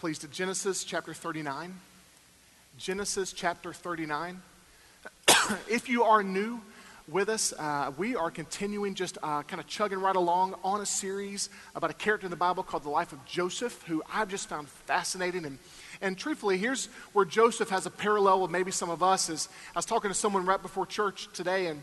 please, to Genesis chapter 39. Genesis chapter 39. if you are new with us, uh, we are continuing just uh, kind of chugging right along on a series about a character in the Bible called the life of Joseph, who I've just found fascinating. And, and truthfully, here's where Joseph has a parallel with maybe some of us. Is I was talking to someone right before church today, and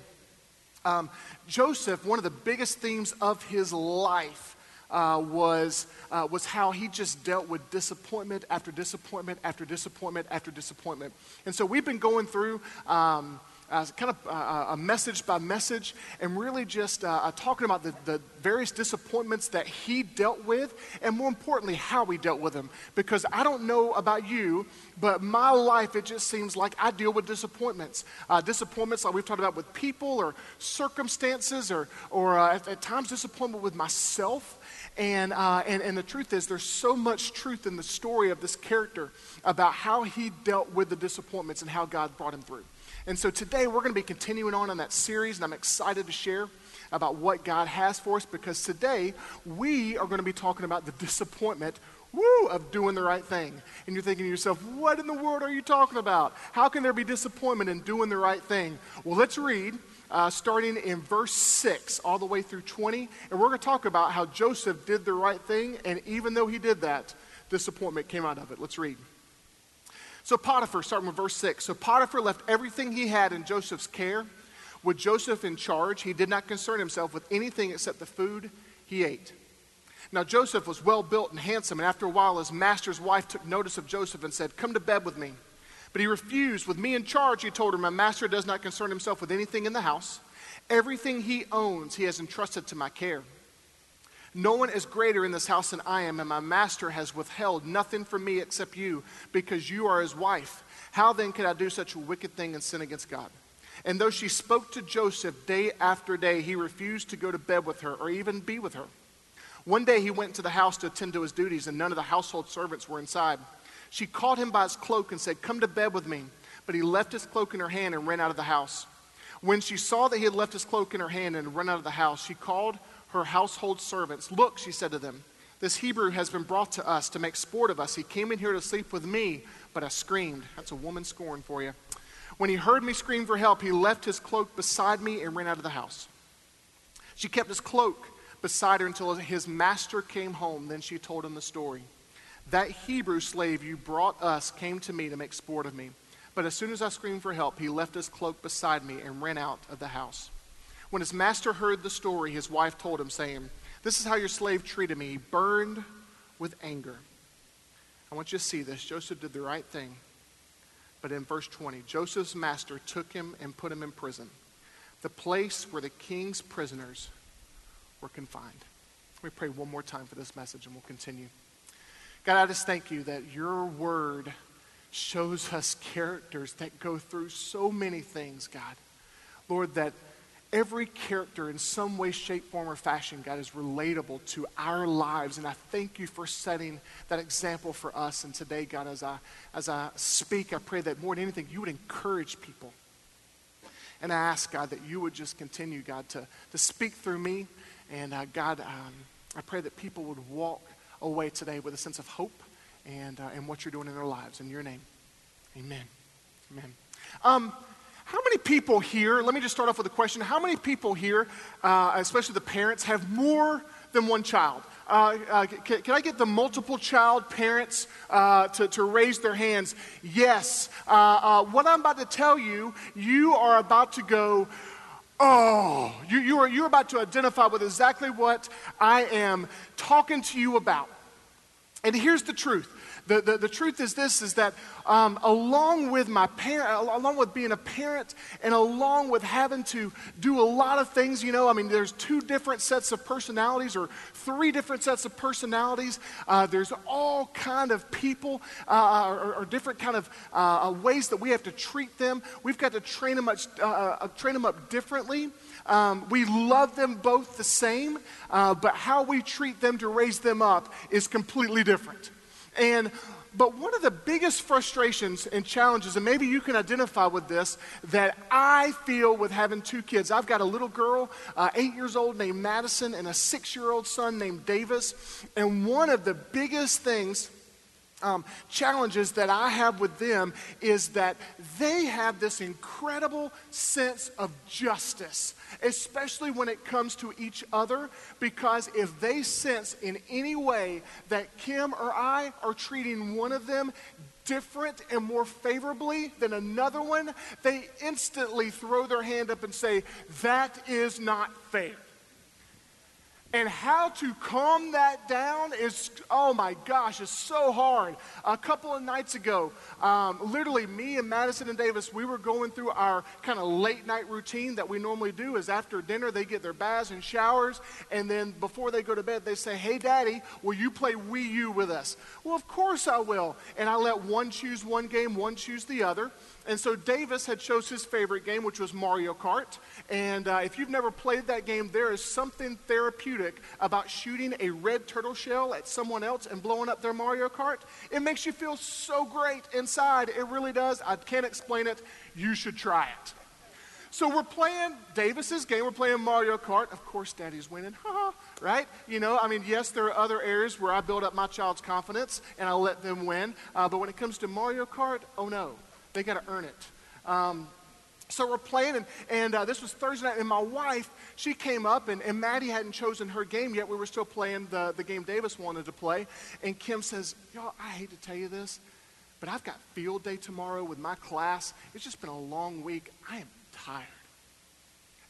um, Joseph, one of the biggest themes of his life uh, was, uh, was how he just dealt with disappointment after disappointment after disappointment after disappointment. And so we've been going through. Um, uh, kind of uh, a message by message, and really just uh, uh, talking about the, the various disappointments that he dealt with, and more importantly, how he dealt with them. Because I don't know about you, but my life, it just seems like I deal with disappointments. Uh, disappointments like we've talked about with people or circumstances, or, or uh, at, at, times disappointment with myself. And, uh, and, and the truth is, there's so much truth in the story of this character about how he dealt with the disappointments and how God brought him through. And so today we're going to be continuing on in that series, and I'm excited to share about what God has for us because today we are going to be talking about the disappointment woo, of doing the right thing. And you're thinking to yourself, what in the world are you talking about? How can there be disappointment in doing the right thing? Well, let's read. Uh, starting in verse 6 all the way through 20. And we're going to talk about how Joseph did the right thing, and even though he did that, disappointment came out of it. Let's read. So Potiphar, starting with verse 6. So Potiphar left everything he had in Joseph's care. With Joseph in charge, he did not concern himself with anything except the food he ate. Now Joseph was well built and handsome, and after a while his master's wife took notice of Joseph and said, Come to bed with me. But he refused. With me in charge, he told her, My master does not concern himself with anything in the house. Everything he owns, he has entrusted to my care. No one is greater in this house than I am, and my master has withheld nothing from me except you, because you are his wife. How then could I do such a wicked thing and sin against God? And though she spoke to Joseph day after day, he refused to go to bed with her or even be with her. One day he went to the house to attend to his duties, and none of the household servants were inside. She caught him by his cloak and said, Come to bed with me. But he left his cloak in her hand and ran out of the house. When she saw that he had left his cloak in her hand and run out of the house, she called her household servants. Look, she said to them, this Hebrew has been brought to us to make sport of us. He came in here to sleep with me, but I screamed. That's a woman scorn for you. When he heard me scream for help, he left his cloak beside me and ran out of the house. She kept his cloak beside her until his master came home. Then she told him the story. That Hebrew slave you brought us came to me to make sport of me. But as soon as I screamed for help, he left his cloak beside me and ran out of the house. When his master heard the story, his wife told him, saying, This is how your slave treated me. He burned with anger. I want you to see this. Joseph did the right thing. But in verse 20, Joseph's master took him and put him in prison, the place where the king's prisoners were confined. Me pray one more time for this message and we'll continue. God, I just thank you that your word shows us characters that go through so many things, God. Lord, that every character in some way, shape, form, or fashion, God, is relatable to our lives. And I thank you for setting that example for us. And today, God, as I, as I speak, I pray that more than anything, you would encourage people. And I ask, God, that you would just continue, God, to, to speak through me. And uh, God, um, I pray that people would walk away today with a sense of hope and, uh, and what you're doing in their lives. In your name, amen. Amen. Um, how many people here, let me just start off with a question. How many people here, uh, especially the parents, have more than one child? Uh, uh, can, can, I get the multiple child parents uh, to, to raise their hands? Yes. Uh, uh, what I'm about to tell you, you are about to go, oh, you, you are, you're about to identify with exactly what I am talking to you about. And here's the truth the, the, the truth is this is that um, along with my parent, along with being a parent and along with having to do a lot of things, you know, I mean, there's two different sets of personalities or three different sets of personalities. Uh, there's all kind of people uh, or, or, different kind of uh, ways that we have to treat them. We've got to train them, much, uh, uh, train them up differently. Um, we love them both the same, uh, but how we treat them to raise them up is completely different. And but one of the biggest frustrations and challenges, and maybe you can identify with this, that I feel with having two kids. I've got a little girl, uh, eight years old, named Madison, and a six year old son named Davis. And one of the biggest things um, challenges that I have with them is that they have this incredible sense of justice, especially when it comes to each other, because if they sense in any way that Kim or I are treating one of them different and more favorably than another one, they instantly throw their hand up and say, That is not fair. And how to calm that down is, oh my gosh, it's so hard. A couple of nights ago, um, literally me and Madison and Davis, we were going through our kind of late night routine that we normally do is after dinner, they get their baths and showers. And then before they go to bed, they say, hey, daddy, will you play Wii U with us? Well, of course I will. And I let one choose one game, one choose the other. And so Davis had chose his favorite game, which was Mario Kart. And uh, if you've never played that game, there is something therapeutic about shooting a red turtle shell at someone else and blowing up their Mario Kart. It makes you feel so great inside. It really does. I can't explain it. You should try it. So we're playing Davis's game. We're playing Mario Kart. Of course, Daddy's winning. right? You know, I mean, yes, there are other areas where I build up my child's confidence and I let them win. Uh, but when it comes to Mario Kart, oh no. They got to earn it. Um, so we're playing, and, and uh, this was Thursday night, and my wife, she came up, and, and Maddie hadn't chosen her game yet. We were still playing the, the game Davis wanted to play. And Kim says, Y'all, I hate to tell you this, but I've got field day tomorrow with my class. It's just been a long week. I am tired.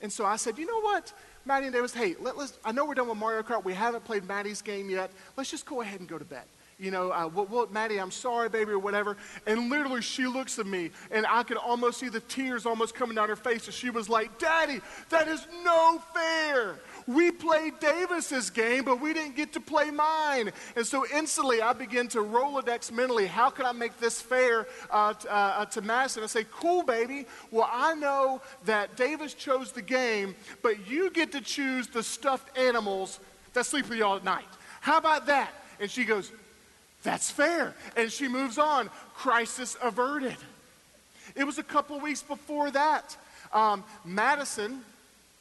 And so I said, You know what? Maddie and Davis, hey, let, us I know we're done with Mario Kart. We haven't played Maddie's game yet. Let's just go ahead and go to bed you know, uh, well, well, Maddie, I'm sorry, baby, or whatever. And literally, she looks at me, and I could almost see the tears almost coming down her face. And she was like, Daddy, that is no fair. We played Davis's game, but we didn't get to play mine. And so instantly, I begin to Rolodex mentally. How can I make this fair uh, t- uh, to Madison? I say, Cool, baby. Well, I know that Davis chose the game, but you get to choose the stuffed animals that sleep with you all at night. How about that? And she goes, that's fair. And she moves on. Crisis averted. It was a couple weeks before that. Um, Madison,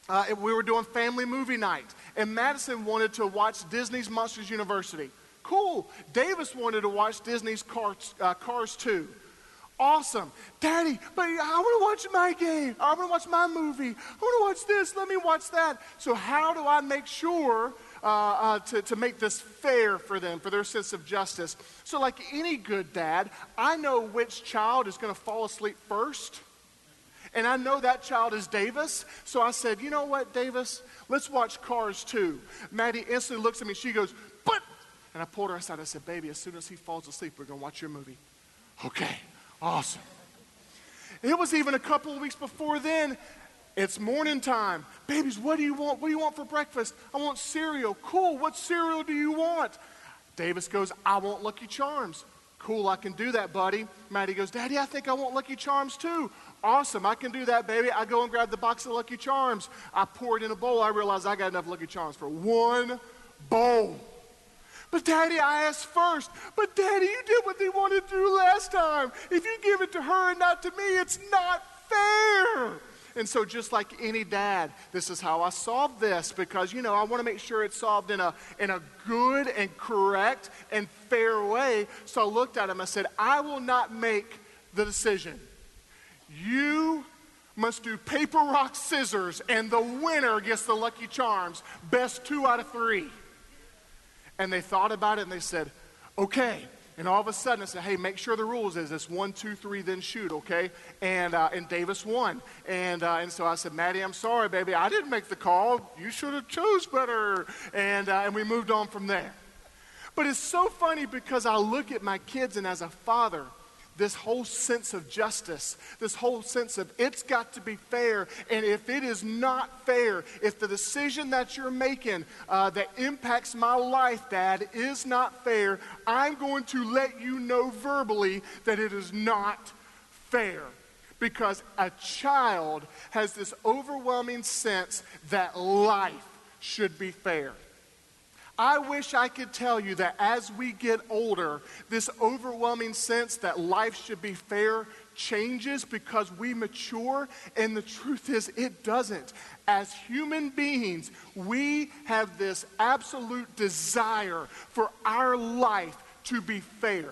uh, we were doing family movie night, and Madison wanted to watch Disney's Monsters University. Cool. Davis wanted to watch Disney's Cars, uh, Cars 2. Awesome. Daddy, but I want to watch my game. I want to watch my movie. I want to watch this. Let me watch that. So, how do I make sure uh, uh, to, to make this fair for them, for their sense of justice. So, like any good dad, I know which child is going to fall asleep first. And I know that child is Davis. So I said, you know what, Davis? Let's watch Cars 2. Maddie instantly looks at me. She goes, but. And I pulled her aside. I said, baby, as soon as he falls asleep, we're going to watch your movie. Okay, awesome. It was even a couple of weeks before then. It's morning time. Babies, what do you want? What do you want for breakfast? I want cereal. Cool. What cereal do you want? Davis goes, I want Lucky Charms. Cool, I can do that, buddy. Maddie goes, Daddy, I think I want Lucky Charms too. Awesome, I can do that, baby. I go and grab the box of Lucky Charms. I pour it in a bowl. I realize I got enough Lucky Charms for one bowl. But Daddy, I asked first. But Daddy, you did what they wanted to do last time. If you give it to her and not to me, it's not fair. And so, just like any dad, this is how I solve this because, you know, I want to make sure it's solved in a, in a good and correct and fair way. So I looked at him. I said, I will not make the decision. You must do paper, rock, scissors, and the winner gets the Lucky Charms. Best two out of three. And they thought about it and they said, okay. And all of a sudden, I said, hey, make sure the rules is this one, two, three, then shoot, okay? And, uh, and Davis won. And, uh, and so I said, Maddie, I'm sorry, baby. I didn't make the call. You should have chose better. And, uh, and we moved on from there. But it's so funny because I look at my kids, and as a father, this whole sense of justice, this whole sense of it's got to be fair. And if it is not fair, if the decision that you're making uh, that impacts my life, Dad, is not fair, I'm going to let you know verbally that it is not fair. Because a child has this overwhelming sense that life should be fair. I wish I could tell you that as we get older, this overwhelming sense that life should be fair changes because we mature, and the truth is, it doesn't. As human beings, we have this absolute desire for our life to be fair.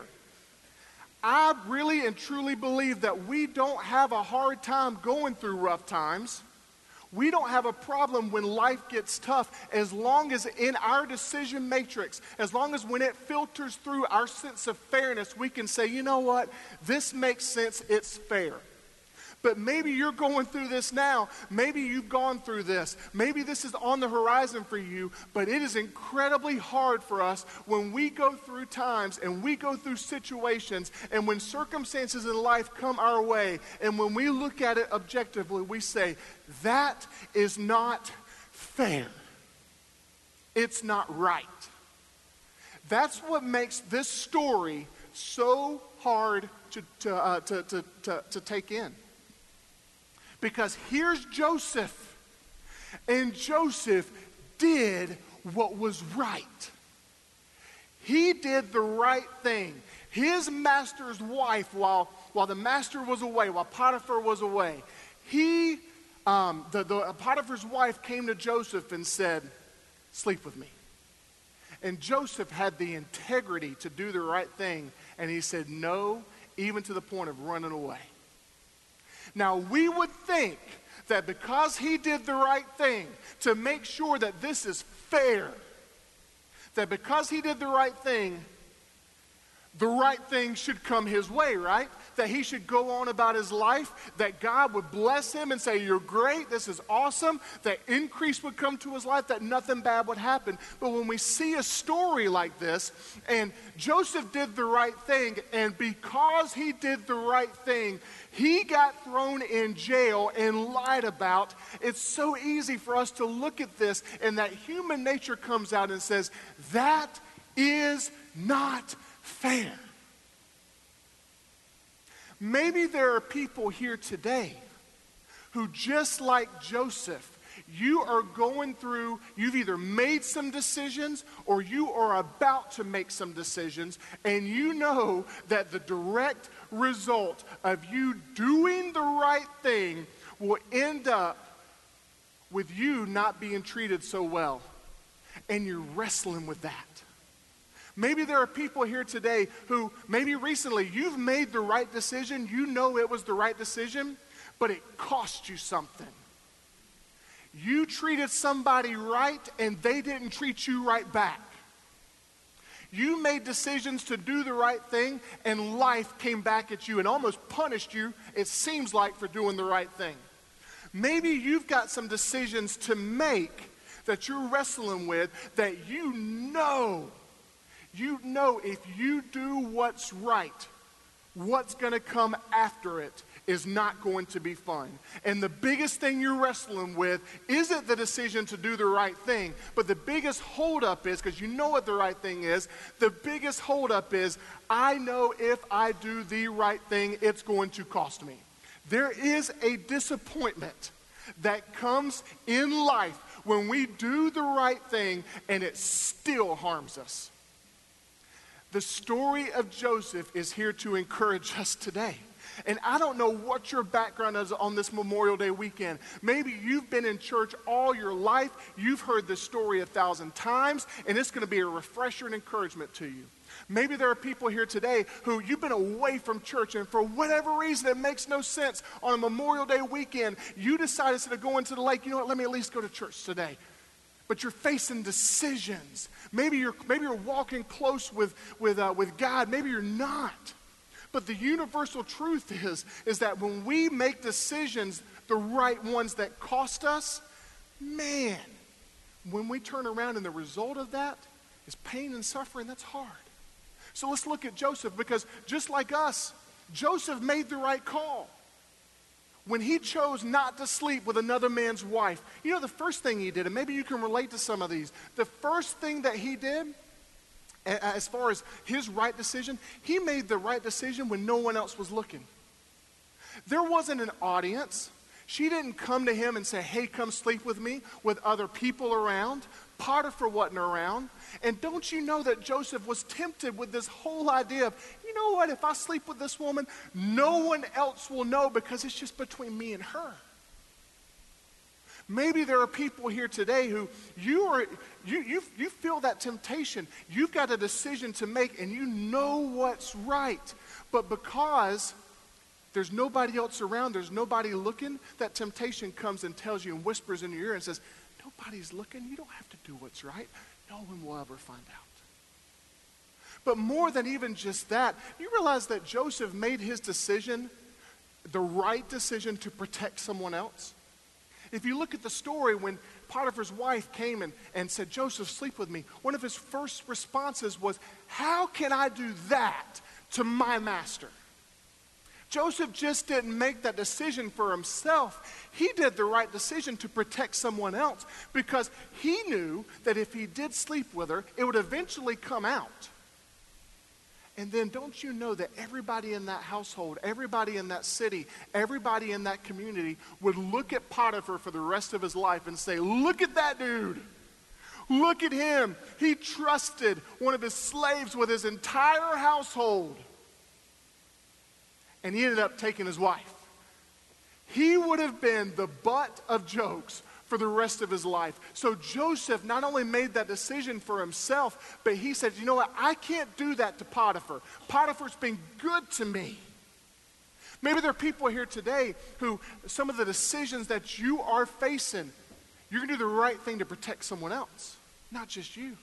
I really and truly believe that we don't have a hard time going through rough times. We don't have a problem when life gets tough as long as in our decision matrix, as long as when it filters through our sense of fairness, we can say, you know what, this makes sense, it's fair. But maybe you're going through this now. Maybe you've gone through this. Maybe this is on the horizon for you. But it is incredibly hard for us when we go through times and we go through situations and when circumstances in life come our way. And when we look at it objectively, we say, that is not fair. It's not right. That's what makes this story so hard to, to, uh, to, to, to, to take in. Because here's Joseph, and Joseph did what was right. He did the right thing. His master's wife, while, while the master was away, while Potiphar was away, he, um, the, the Potiphar's wife came to Joseph and said, Sleep with me. And Joseph had the integrity to do the right thing, and he said no, even to the point of running away. Now, we would think that because he did the right thing to make sure that this is fair, that because he did the right thing, the right thing should come his way, right? That he should go on about his life, that God would bless him and say, You're great, this is awesome, that increase would come to his life, that nothing bad would happen. But when we see a story like this, and Joseph did the right thing, and because he did the right thing, he got thrown in jail and lied about. It's so easy for us to look at this, and that human nature comes out and says, That is not fair. Maybe there are people here today who, just like Joseph, you are going through, you've either made some decisions or you are about to make some decisions, and you know that the direct result of you doing the right thing will end up with you not being treated so well. And you're wrestling with that. Maybe there are people here today who, maybe recently, you've made the right decision. You know it was the right decision, but it cost you something. You treated somebody right and they didn't treat you right back. You made decisions to do the right thing and life came back at you and almost punished you, it seems like, for doing the right thing. Maybe you've got some decisions to make that you're wrestling with that you know you know if you do what's right, what's going to come after it is not going to be fun. And the biggest thing you're wrestling with isn't the decision to do the right thing, but the biggest holdup is because you know what the right thing is. The biggest holdup is I know if I do the right thing, it's going to cost me. There is a disappointment that comes in life when we do the right thing and it still harms us. The story of Joseph is here to encourage us today. And I don't know what your background is on this Memorial Day weekend. Maybe you've been in church all your life, you've heard this story a thousand times, and it's going to be a refresher and encouragement to you. Maybe there are people here today who you've been away from church, and for whatever reason, it makes no sense. On a Memorial Day weekend, you decided instead of going to the lake, you know what, let me at least go to church today but you're facing decisions. Maybe you're, maybe you're walking close with, with, uh, with God, maybe you're not. But the universal truth is, is that when we make decisions, the right ones that cost us, man, when we turn around and the result of that is pain and suffering, that's hard. So let's look at Joseph because just like us, Joseph made the right call when he chose not to sleep with another man's wife, you know the first thing he did, and maybe you can relate to some of these. The first thing that he did, as far as his right decision, he made the right decision when no one else was looking. There wasn't an audience. She didn't come to him and say, Hey, come sleep with me with other people around. Potiphar wasn't around. And don't you know that Joseph was tempted with this whole idea of, know what, if I sleep with this woman, no one else will know because it's just between me and her. Maybe there are people here today who you are you, you, you feel that temptation. You've got a decision to make and you know what's right. But because there's nobody else around, there's nobody looking, that temptation comes and tells you and whispers in your ear and says, Nobody's looking. You don't have to do what's right. No one will ever find out. But more than even just that, you realize that Joseph made his decision the right decision to protect someone else? If you look at the story when Potiphar's wife came and, and said, Joseph, sleep with me, one of his first responses was, How can I do that to my master? Joseph just didn't make that decision for himself. He did the right decision to protect someone else because he knew that if he did sleep with her, it would eventually come out. And then don't you know that everybody in that household, everybody in that city, everybody in that community would look at Potiphar for the rest of his life and say, Look at that dude. Look at him. He trusted one of his slaves with his entire household. And he ended up taking his wife. He would have been the butt of jokes for the rest of his life. So Joseph not only made that decision for himself, but he said, You know what? I can't do that to Potiphar. Potiphar's been good to me. Maybe there are people here today who, some of the decisions that you are facing, you're going to do the right thing to protect someone else, not just you.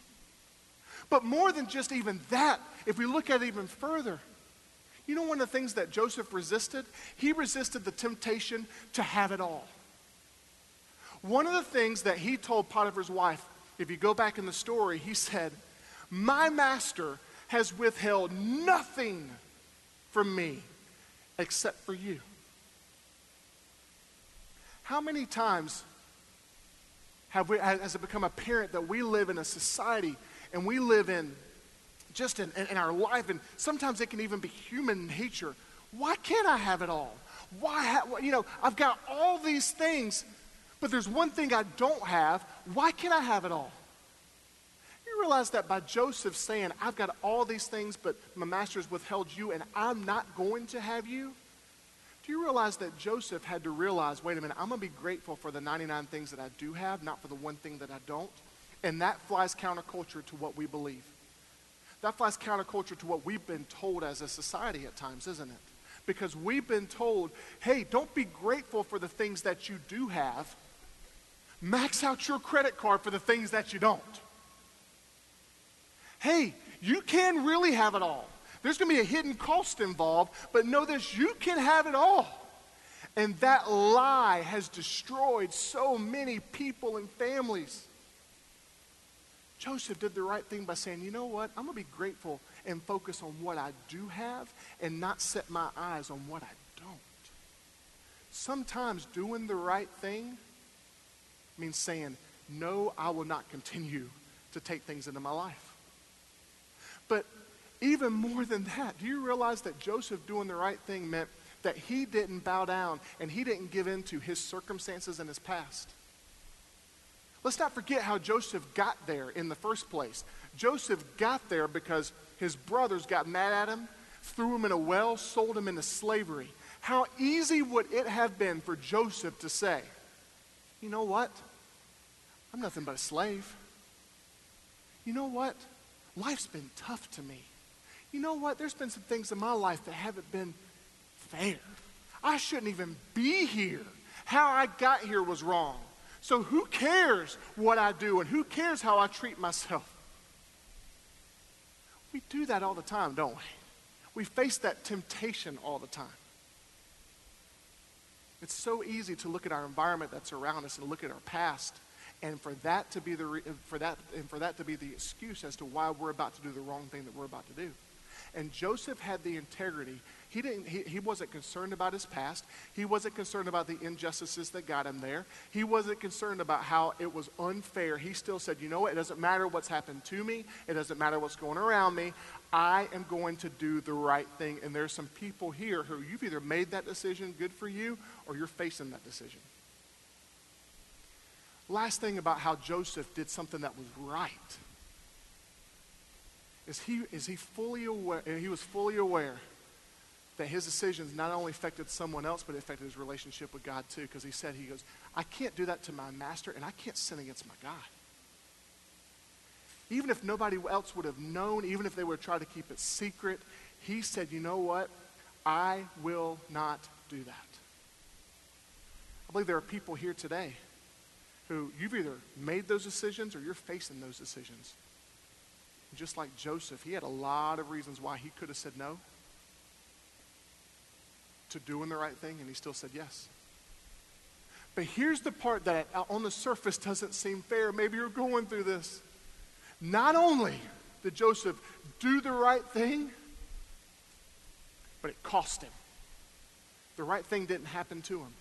But more than just even that, if we look at it even further, you know one of the things that Joseph resisted? He resisted the temptation to have it all. One of the things that he told Potiphar's wife, if you go back in the story, he said, My master has withheld nothing from me except for you. How many times have we, has it become apparent that we live in a society and we live in just in, in our life, and sometimes it can even be human nature. Why can't I have it all? Why, ha- you know, I've got all these things, but there's one thing I don't have. Why can't I have it all? You realize that by Joseph saying, I've got all these things, but my master's withheld you, and I'm not going to have you? Do you realize that Joseph had to realize, wait a minute, I'm going to be grateful for the 99 things that I do have, not for the one thing that I don't? And that flies counterculture to what we believe. That flies counterculture to what we've been told as a society at times, isn't it? Because we've been told, hey, don't be grateful for the things that you do have Max out your credit card for the things that you don't. Hey, you can really have it all. There's going to be a hidden cost involved, but know this you can have it all. And that lie has destroyed so many people and families. Joseph did the right thing by saying, you know what? I'm going to be grateful and focus on what I do have and not set my eyes on what I don't. Sometimes doing the right thing means saying, No, I will not continue to take things into my life. But even more than that, do you realize that Joseph doing the right thing meant that he didn't bow down and he didn't give in to his circumstances and his past? Let's not forget how Joseph got there in the first place. Joseph got there because his brothers got mad at him, threw him in a well, sold him into slavery. How easy would it have been for Joseph to say, you know what? I'm nothing but a slave. You know what? Life's been tough to me. You know what? There's been some things in my life that haven't been fair. I shouldn't even be here. How I got here was wrong. So who cares what I do and who cares how I treat myself? We do that all the time, don't we? We face that temptation all the time. It's so easy to look at our environment that's around us and look at our past and for that to be the re- for that and for that to be the excuse as to why we're about to do the wrong thing that we're about to do. And Joseph had the integrity. He, didn't, he, he wasn't concerned about his past. He wasn't concerned about the injustices that got him there. He wasn't concerned about how it was unfair. He still said, you know what? It doesn't matter what's happened to me. It doesn't matter what's going around me. I am going to do the right thing. And there's some people here who you've either made that decision, good for you, or you're facing that decision. Last thing about how Joseph did something that was right is he, is he fully aware, he was fully aware that his decisions not only affected someone else, but it affected his relationship with God too. Because he said, he goes, I can't do that to my master, and I can't sin against my God. Even if nobody else would have known, even if they would tried to keep it secret, he said, You know what? I will not do that. I believe there are people here today who you've either made those decisions or you're facing those decisions. Just like Joseph, he had a lot of reasons why he could have said no to doing the right thing, and he still said yes. But here's the part that uh, on the surface doesn't seem fair. Maybe you're going through this. Not only did Joseph do the right thing, but it cost him. The right thing didn't happen to him.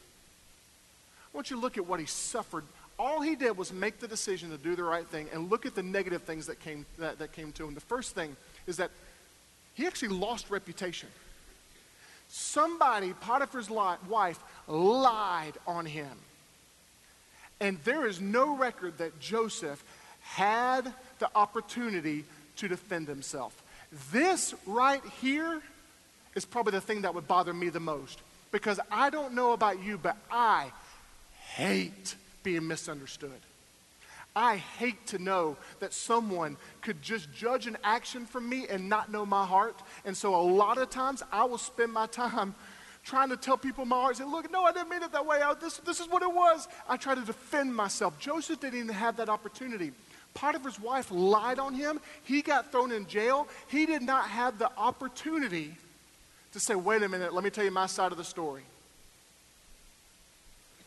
I want you to look at what he suffered. All he did was make the decision to do the right thing and look at the negative things that came, that, that came to him. The first thing is that he actually lost reputation. Somebody, Potiphar's wife, lied on him. And there is no record that Joseph had the opportunity to defend himself. This right here is probably the thing that would bother me the most. Because I don't know about you, but I hate being misunderstood. I hate to know that someone could just judge an action from me and not know my heart. And so a lot of times I will spend my time trying to tell people my heart. Say, look, no, I didn't mean it that way. I, this, this is what it was. I try to defend myself. Joseph didn't even have that opportunity. Potiphar's wife lied on him. He got thrown in jail. He did not have the opportunity to say, wait a minute, let me tell you my side of the story.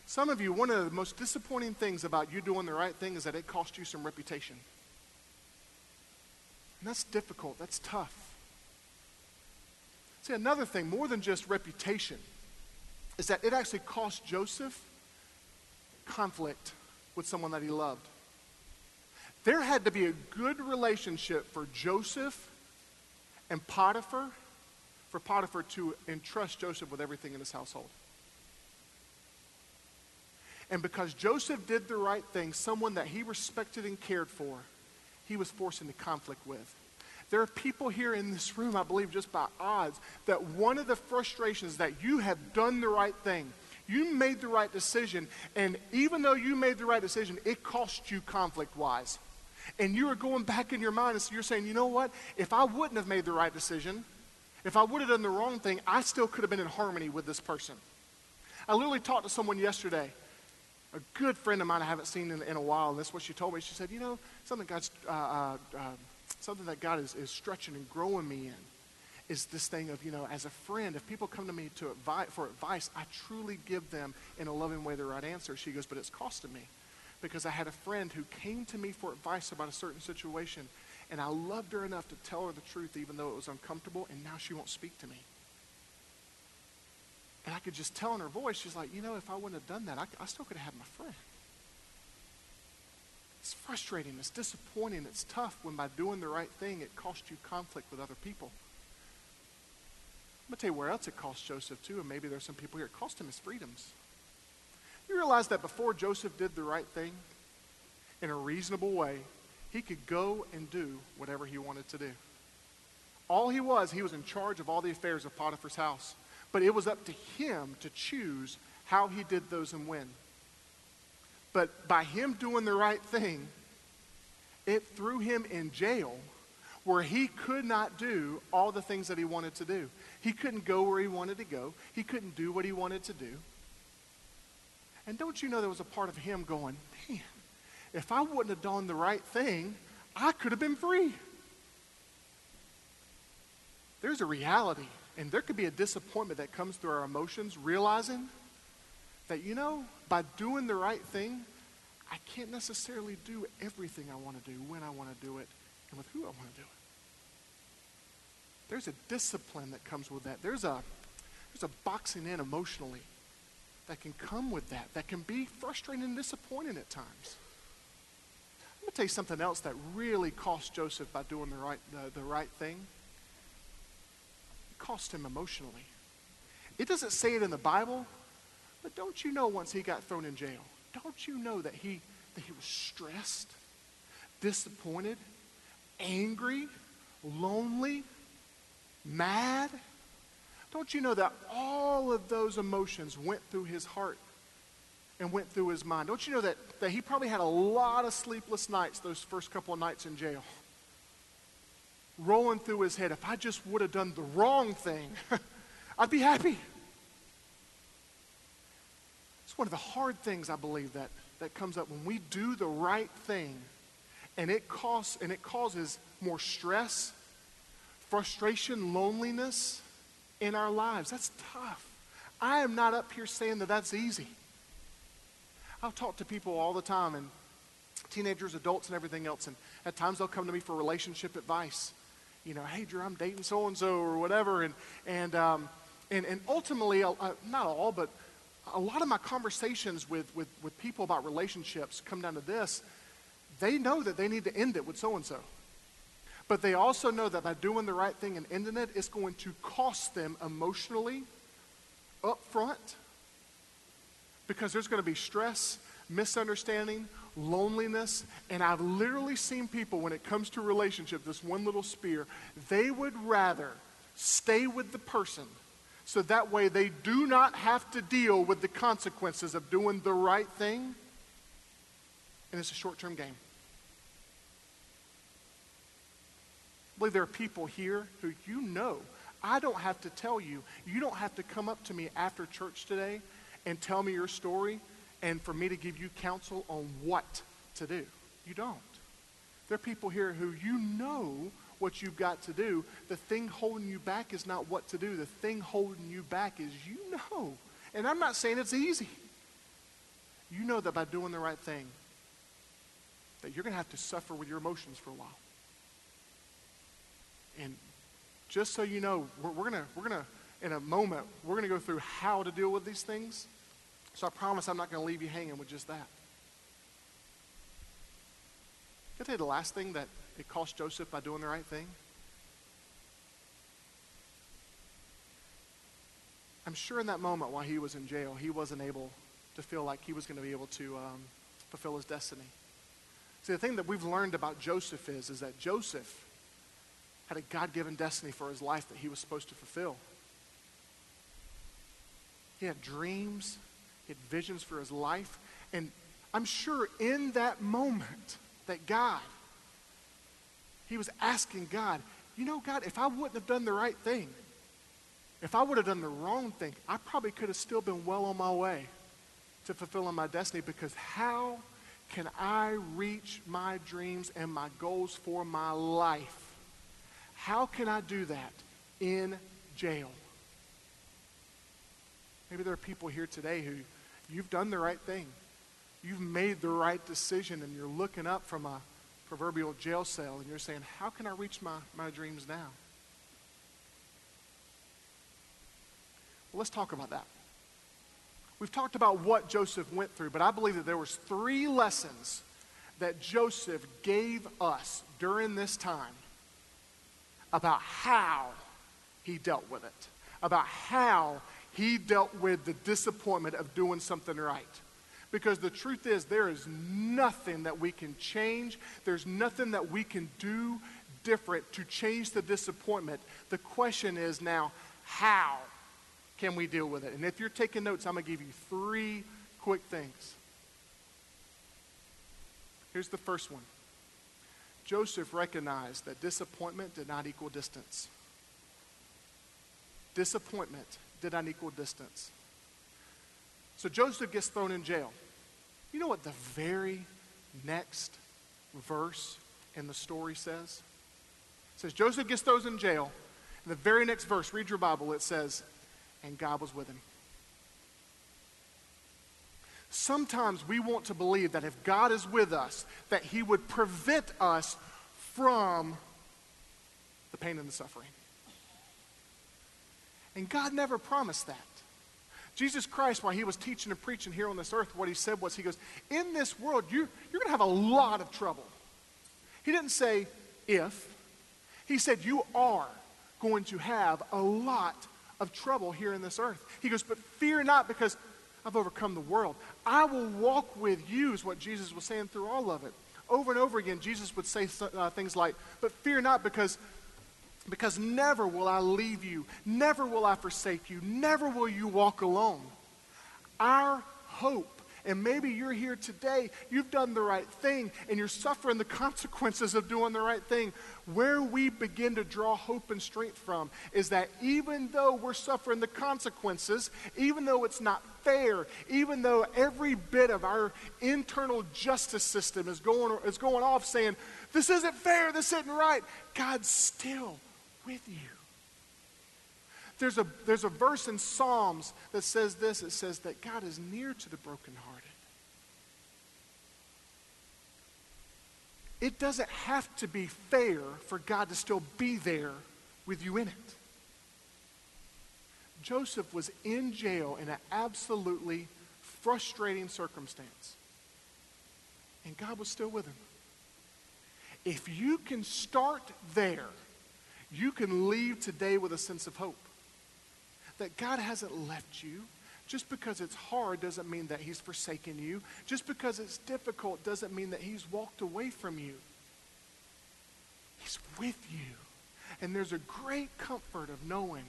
Some of you, one of the most disappointing things about you doing the right thing is that it cost you some reputation. And that's difficult, that's tough. See, another thing, more than just reputation, is that it actually cost Joseph conflict with someone that he loved. There had to be a good relationship for Joseph and Potiphar for Potiphar to entrust Joseph with everything in his household. And because Joseph did the right thing, someone that he respected and cared for, he was forced into conflict with. There are people here in this room, I believe, just by odds, that one of the frustrations that you have done the right thing, you made the right decision, and even though you made the right decision, it cost you conflict wise. And you are going back in your mind and so you're saying, you know what? If I wouldn't have made the right decision, if I would have done the wrong thing, I still could have been in harmony with this person. I literally talked to someone yesterday, a good friend of mine I haven't seen in, in a while, and this is what she told me. She said, You know, something, God's, uh, uh, uh, something that God is, is stretching and growing me in is this thing of, you know, as a friend, if people come to me to advi- for advice, I truly give them in a loving way the right answer. She goes, But it's costing me because I had a friend who came to me for advice about a certain situation and I loved her enough to tell her the truth, even though it was uncomfortable, and now she won't speak to me. And I could just tell in her voice, she's like, you know, if I wouldn't have done that, I, I still could have had my friend. It's frustrating, it's disappointing, it's tough when by doing the right thing, it costs you conflict with other people. I'm going to tell you where else it cost Joseph, too, and maybe there's some people here. It cost him his freedoms. You realize that before Joseph did the right thing in a reasonable way, he could go and do whatever he wanted to do. All he was, he was in charge of all the affairs of Potiphar's house. But it was up to him to choose how he did those and when. But by him doing the right thing, it threw him in jail where he could not do all the things that he wanted to do. He couldn't go where he wanted to go, he couldn't do what he wanted to do. And don't you know there was a part of him going, man, if I wouldn't have done the right thing, I could have been free. There's a reality, and there could be a disappointment that comes through our emotions, realizing that, you know, by doing the right thing, I can't necessarily do everything I want to do when I want to do it and with who I want to do it. There's a discipline that comes with that. There's a, there's a boxing in emotionally that can come with that, that can be frustrating and disappointing at times. I'm going to tell you something else that really cost Joseph by doing the right, the, the right thing. Cost him emotionally. It doesn't say it in the Bible, but don't you know once he got thrown in jail, don't you know that he, that he was stressed, disappointed, angry, lonely, mad? Don't you know that all of those emotions went through his heart and went through his mind? Don't you know that, that he probably had a lot of sleepless nights those first couple of nights in jail? Rolling through his head, if I just would have done the wrong thing, I'd be happy. It's one of the hard things I believe that, that comes up when we do the right thing and it costs and it causes more stress, frustration, loneliness in our lives. That's tough. I am not up here saying that that's easy. I'll talk to people all the time and teenagers, adults, and everything else, and at times they'll come to me for relationship advice. You know, hey, Drew, I'm dating so and so or whatever, and and um, and and ultimately, uh, not all, but a lot of my conversations with, with with people about relationships come down to this: they know that they need to end it with so and so. But they also know that by doing the right thing and ending it, it's going to cost them emotionally up front because there's going to be stress, misunderstanding, loneliness. And I've literally seen people, when it comes to relationship, this one little spear, they would rather stay with the person so that way they do not have to deal with the consequences of doing the right thing. And it's a short term game. I believe there are people here who you know. I don't have to tell you. You don't have to come up to me after church today and tell me your story and for me to give you counsel on what to do. You don't. There are people here who you know what you've got to do. The thing holding you back is not what to do. The thing holding you back is you know. And I'm not saying it's easy. You know that by doing the right thing, that you're going to have to suffer with your emotions for a while. And just so you know, we're, we're going we're gonna, in a moment, we're going to go through how to deal with these things. So I promise I'm not going to leave you hanging with just that. Can I tell you the last thing that it cost Joseph by doing the right thing? I'm sure in that moment while he was in jail, he wasn't able to feel like he was going to be able to um, fulfill his destiny. See, the thing that we've learned about Joseph is, is that Joseph had a God given destiny for his life that he was supposed to fulfill. He had dreams, he had visions for his life. And I'm sure in that moment that God, he was asking God, you know, God, if I wouldn't have done the right thing, if I would have done the wrong thing, I probably could have still been well on my way to fulfilling my destiny because how can I reach my dreams and my goals for my life how can I do that in jail? Maybe there are people here today who you've done the right thing. You've made the right decision and you're looking up from a proverbial jail cell and you're saying, How can I reach my, my dreams now? Well, let's talk about that. We've talked about what Joseph went through, but I believe that there was three lessons that Joseph gave us during this time about how he dealt with it, about how he dealt with the disappointment of doing something right. Because the truth is, there is nothing that we can change, there's nothing that we can do different to change the disappointment. The question is now, how can we deal with it? And if you're taking notes, I'm going to give you three quick things. Here's the first one Joseph recognized that disappointment did not equal distance. Disappointment did not equal distance. So Joseph gets thrown in jail. You know what the very next verse in the story says? It says Joseph gets thrown in jail. In the very next verse, read your Bible, it says, and God was with him. Sometimes we want to believe that if God is with us, that He would prevent us from the pain and the suffering. And God never promised that. Jesus Christ, while He was teaching and preaching here on this earth, what He said was, He goes, In this world, you, you're going to have a lot of trouble. He didn't say if, He said, You are going to have a lot of trouble here in this earth. He goes, But fear not, because I've overcome the world. I will walk with you, is what Jesus was saying through all of it. Over and over again, Jesus would say uh, things like, But fear not, because Because never will I leave you, never will I forsake you, never will you walk alone. Our hope and maybe you're here today, you've done the right thing, and you're suffering the consequences of doing the right thing. Where we begin to draw hope and strength from is that even though we're suffering the consequences, even though it's not fair, even though every bit of our internal justice system is going, is going off saying, this isn't fair, this isn't right, God's still with you. There's a, there's a verse in Psalms that says this it says that God is near to the brokenhearted. It doesn't have to be fair for God to still be there with you in it. Joseph was in jail in an absolutely frustrating circumstance, and God was still with him. If you can start there, you can leave today with a sense of hope that God hasn't left you. Just because it's hard doesn't mean that He's forsaken you. Just because it's difficult doesn't mean that He's walked away from you. He's with you. And there's a great comfort of knowing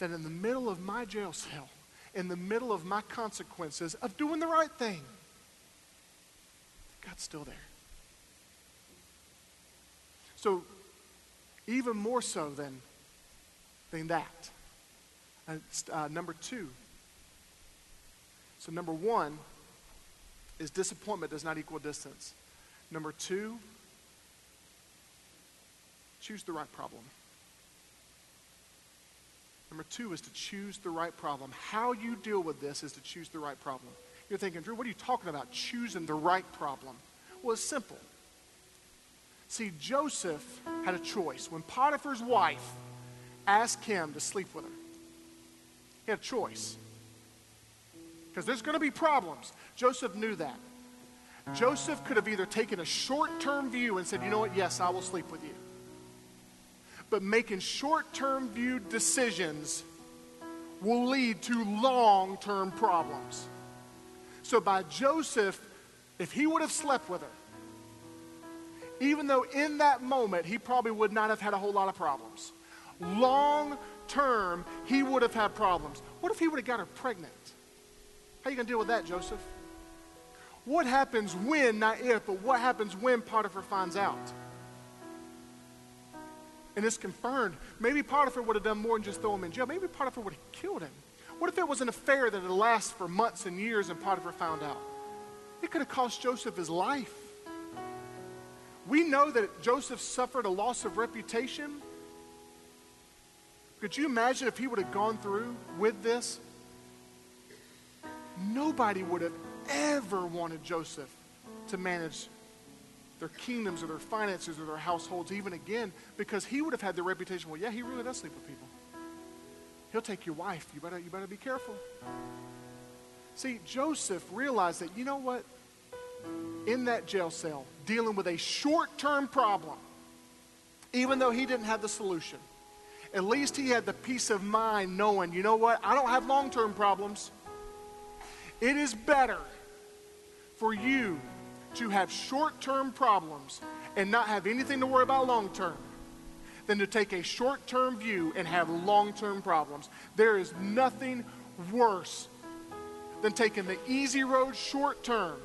that in the middle of my jail cell, in the middle of my consequences of doing the right thing, God's still there. So, even more so than, than that, uh, uh, number two. So, number one is disappointment does not equal distance. Number two, choose the right problem. Number two is to choose the right problem. How you deal with this is to choose the right problem. You're thinking, Drew, what are you talking about? Choosing the right problem. Well, it's simple. See, Joseph had a choice. When Potiphar's wife asked him to sleep with her, he had a choice. Because there's going to be problems. Joseph knew that. Joseph could have either taken a short term view and said, you know what, yes, I will sleep with you. But making short term view decisions will lead to long term problems. So, by Joseph, if he would have slept with her, even though in that moment he probably would not have had a whole lot of problems, long term, he would have had problems. What if he would have got her pregnant? How are you going to deal with that, Joseph? What happens when, not if, but what happens when Potiphar finds out? And it's confirmed. Maybe Potiphar would have done more than just throw him in jail. Maybe Potiphar would have killed him. What if it was an affair that had lasted for months and years and Potiphar found out? It could have cost Joseph his life. We know that Joseph suffered a loss of reputation could you imagine if he would have gone through with this? Nobody would have ever wanted Joseph to manage their kingdoms or their finances or their households even again because he would have had the reputation well, yeah, he really does sleep with people. He'll take your wife. You better, you better be careful. See, Joseph realized that, you know what? In that jail cell, dealing with a short term problem, even though he didn't have the solution, at least he had the peace of mind knowing, you know what, I don't have long term problems. It is better for you to have short term problems and not have anything to worry about long term than to take a short term view and have long term problems. There is nothing worse than taking the easy road short term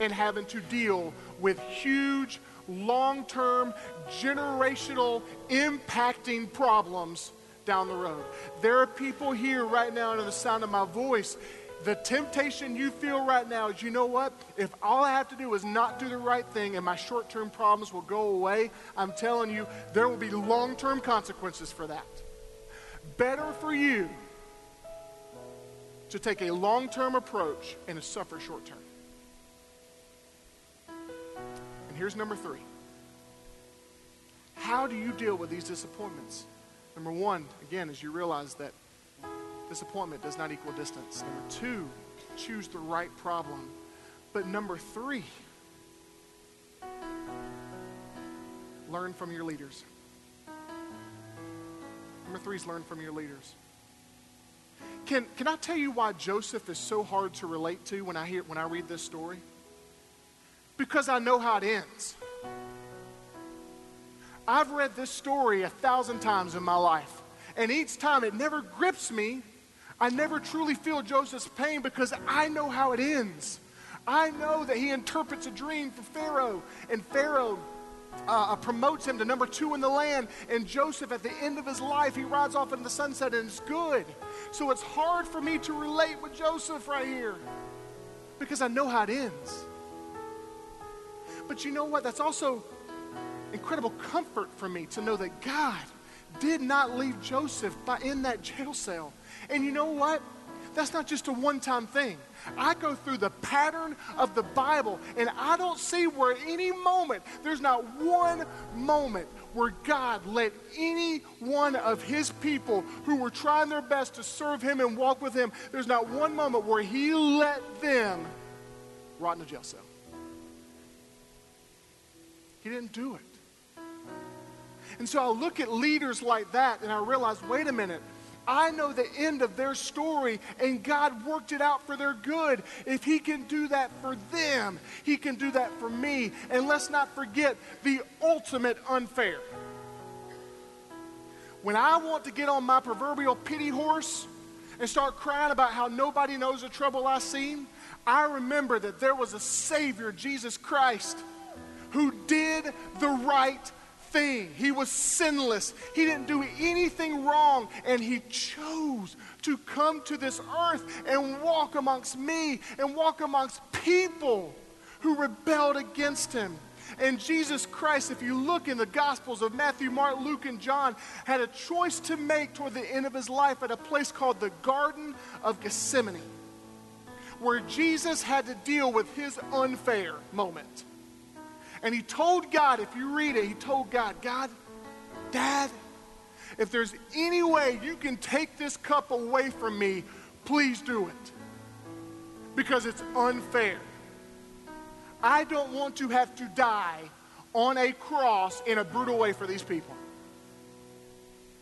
and having to deal with huge long term, generational, impacting problems down the road. There are people here right now under the sound of my voice. The temptation you feel right now is you know what? If all I have to do is not do the right thing and my short term problems will go away, I'm telling you, there will be long term consequences for that. Better for you to take a long term approach and to suffer short term. And here's number three How do you deal with these disappointments? Number one, again, as you realize that disappointment does not equal distance. Number two, choose the right problem. But number three, learn from your leaders. Number three is learn from your leaders. Can, can I tell you why Joseph is so hard to relate to when I, hear, when I read this story? Because I know how it ends. I've read this story a thousand times in my life, and each time it never grips me. I never truly feel Joseph's pain because I know how it ends. I know that he interprets a dream for Pharaoh, and Pharaoh uh, uh, promotes him to number two in the land. And Joseph, at the end of his life, he rides off into the sunset and it's good. So it's hard for me to relate with Joseph right here because I know how it ends. But you know what? That's also incredible comfort for me to know that God did not leave Joseph by, in that jail cell. And you know what? That's not just a one time thing. I go through the pattern of the Bible and I don't see where any moment, there's not one moment where God let any one of his people who were trying their best to serve him and walk with him, there's not one moment where he let them rot in a jail cell. He didn't do it. And so I look at leaders like that and I realize wait a minute, I know the end of their story, and God worked it out for their good. If He can do that for them, He can do that for me. And let's not forget the ultimate unfair. When I want to get on my proverbial pity horse and start crying about how nobody knows the trouble I've seen, I remember that there was a Savior, Jesus Christ, who did the right thing. He was sinless. He didn't do anything wrong. And he chose to come to this earth and walk amongst me and walk amongst people who rebelled against him. And Jesus Christ, if you look in the Gospels of Matthew, Mark, Luke, and John, had a choice to make toward the end of his life at a place called the Garden of Gethsemane, where Jesus had to deal with his unfair moment. And he told God, if you read it, he told God, God, Dad, if there's any way you can take this cup away from me, please do it. Because it's unfair. I don't want to have to die on a cross in a brutal way for these people.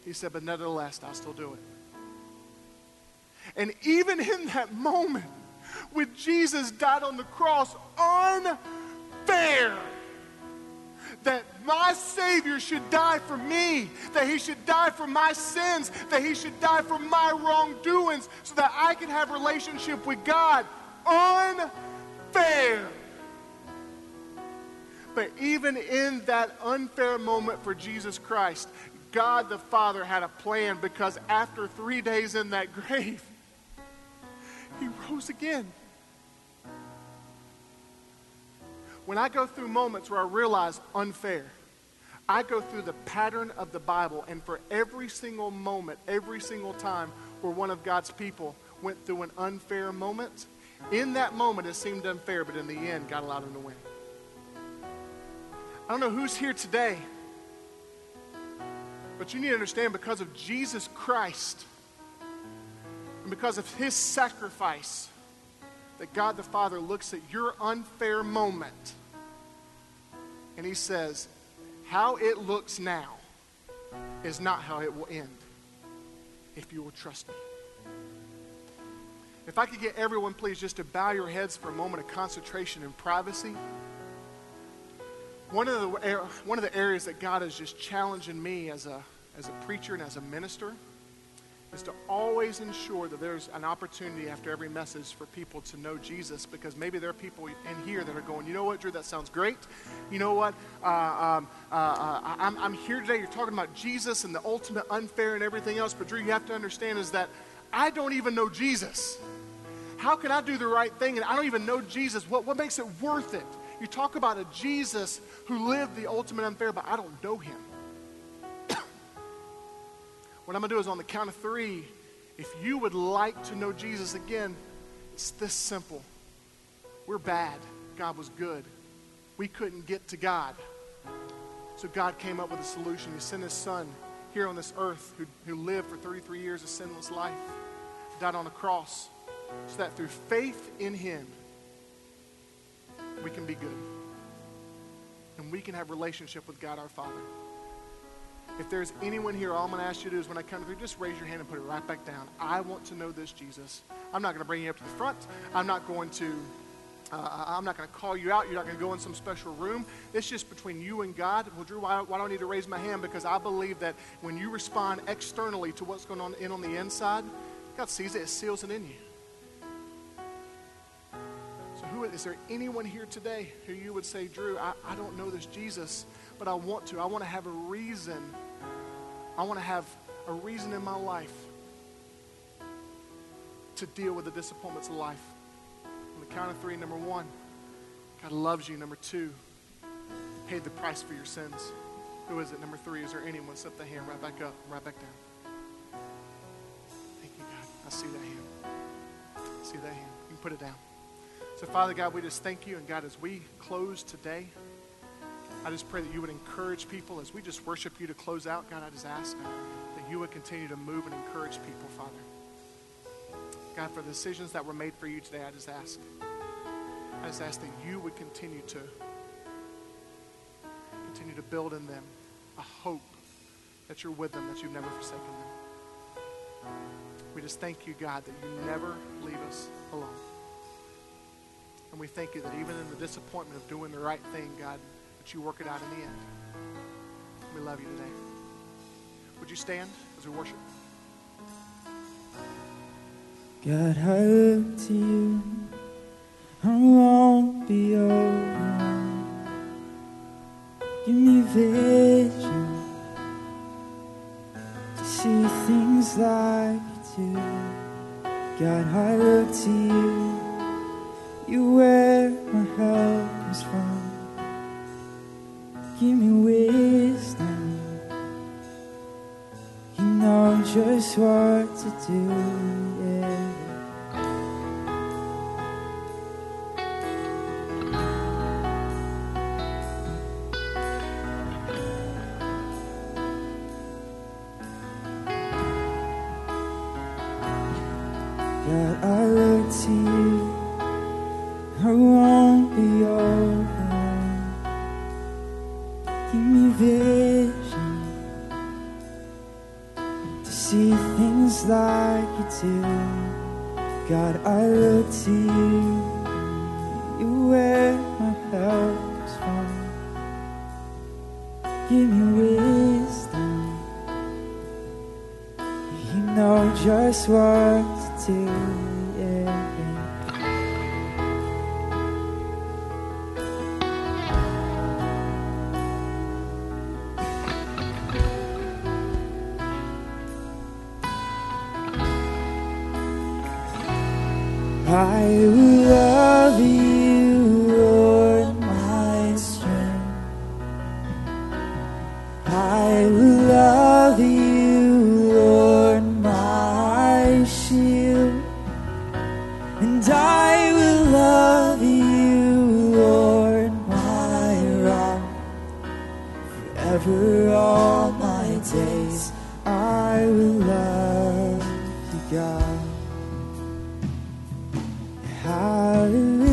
He said, but nevertheless, I'll still do it. And even in that moment, when Jesus died on the cross, unfair that my Savior should die for me, that He should die for my sins, that He should die for my wrongdoings, so that I can have relationship with God. Unfair. But even in that unfair moment for Jesus Christ, God the Father had a plan because after three days in that grave, He rose again. When I go through moments where I realize unfair, I go through the pattern of the Bible, and for every single moment, every single time where one of God's people went through an unfair moment, in that moment it seemed unfair, but in the end, God allowed him to win. I don't know who's here today, but you need to understand because of Jesus Christ and because of his sacrifice, that God the Father looks at your unfair moment and he says, How it looks now is not how it will end if you will trust me. If I could get everyone, please, just to bow your heads for a moment of concentration and privacy. One of the, one of the areas that God is just challenging me as a, as a preacher and as a minister is to always ensure that there's an opportunity after every message for people to know Jesus because maybe there are people in here that are going, you know what, Drew, that sounds great. You know what, uh, um, uh, uh, I'm, I'm here today. You're talking about Jesus and the ultimate unfair and everything else. But, Drew, you have to understand is that I don't even know Jesus. How can I do the right thing and I don't even know Jesus? What, what makes it worth it? You talk about a Jesus who lived the ultimate unfair, but I don't know him. What I'm going to do is on the count of three, if you would like to know Jesus again, it's this simple. We're bad. God was good. We couldn't get to God. So God came up with a solution. He sent his son here on this earth who, who lived for 33 years a sinless life, died on a cross, so that through faith in him, we can be good. And we can have relationship with God our Father. If there's anyone here, all I'm going to ask you to do is when I come through, just raise your hand and put it right back down. I want to know this Jesus. I'm not going to bring you up to the front. I'm not going to Uh, I'm not going to call you out. You're not going to go in some special room. It's just between you and God. Well, Drew, why, why do I need to raise my hand? Because I believe that when you respond externally to what's going on in on the inside, God sees it, it seals it in you. So, who is there anyone here today who you would say, Drew, I, I don't know this Jesus, but I want to. I want to have a reason. I want to have a reason in my life to deal with the disappointments of life On the count of three, number one, God loves you. Number two, paid the price for your sins. Who is it? Number three, is there anyone? Slip the hand right back up, right back down. Thank you, God. I see that hand. I see that hand. You can put it down. So, Father God, we just thank you. And God, as we close today, I just pray that you would encourage people as we just worship you to close out. God, I just ask that you would continue to move and encourage people, Father. God, for the decisions that were made for you today, I just ask. I just ask that you would continue to continue to build in them a hope that you're with them, that you've never forsaken them. We just thank you, God, that you never leave us alone. And we thank you that even in the disappointment of doing the right thing, God, that you work it out in the end. We love you today. Would you stand as we worship? God, I look to you. Know just what to do. just forever. All my days I will love you, God. Hallelujah.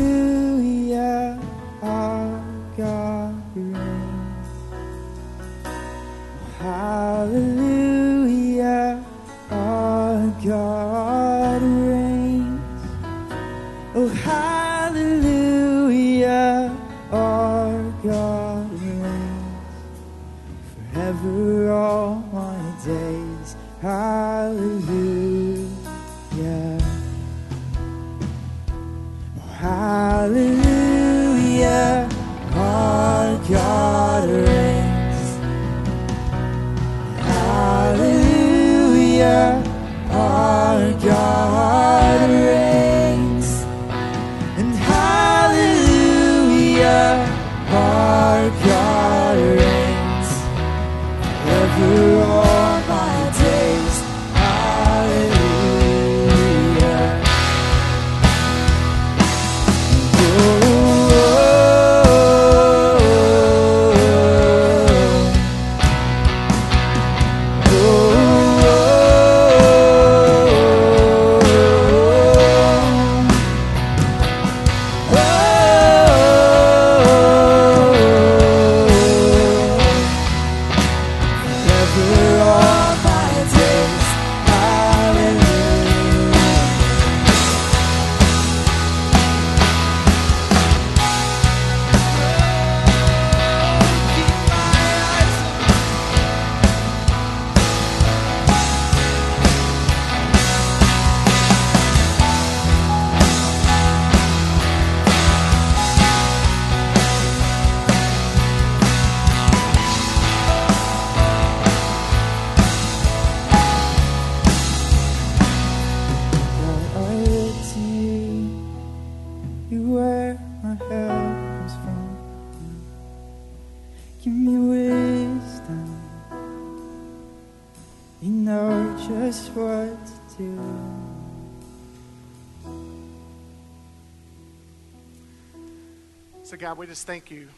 Just thank you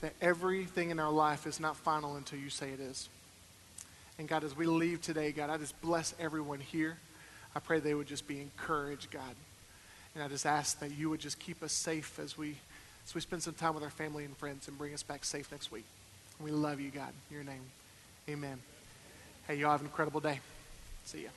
that everything in our life is not final until you say it is. And God, as we leave today, God, I just bless everyone here. I pray they would just be encouraged, God. And I just ask that you would just keep us safe as we as we spend some time with our family and friends and bring us back safe next week. We love you, God. In your name. Amen. Hey, y'all have an incredible day. See ya.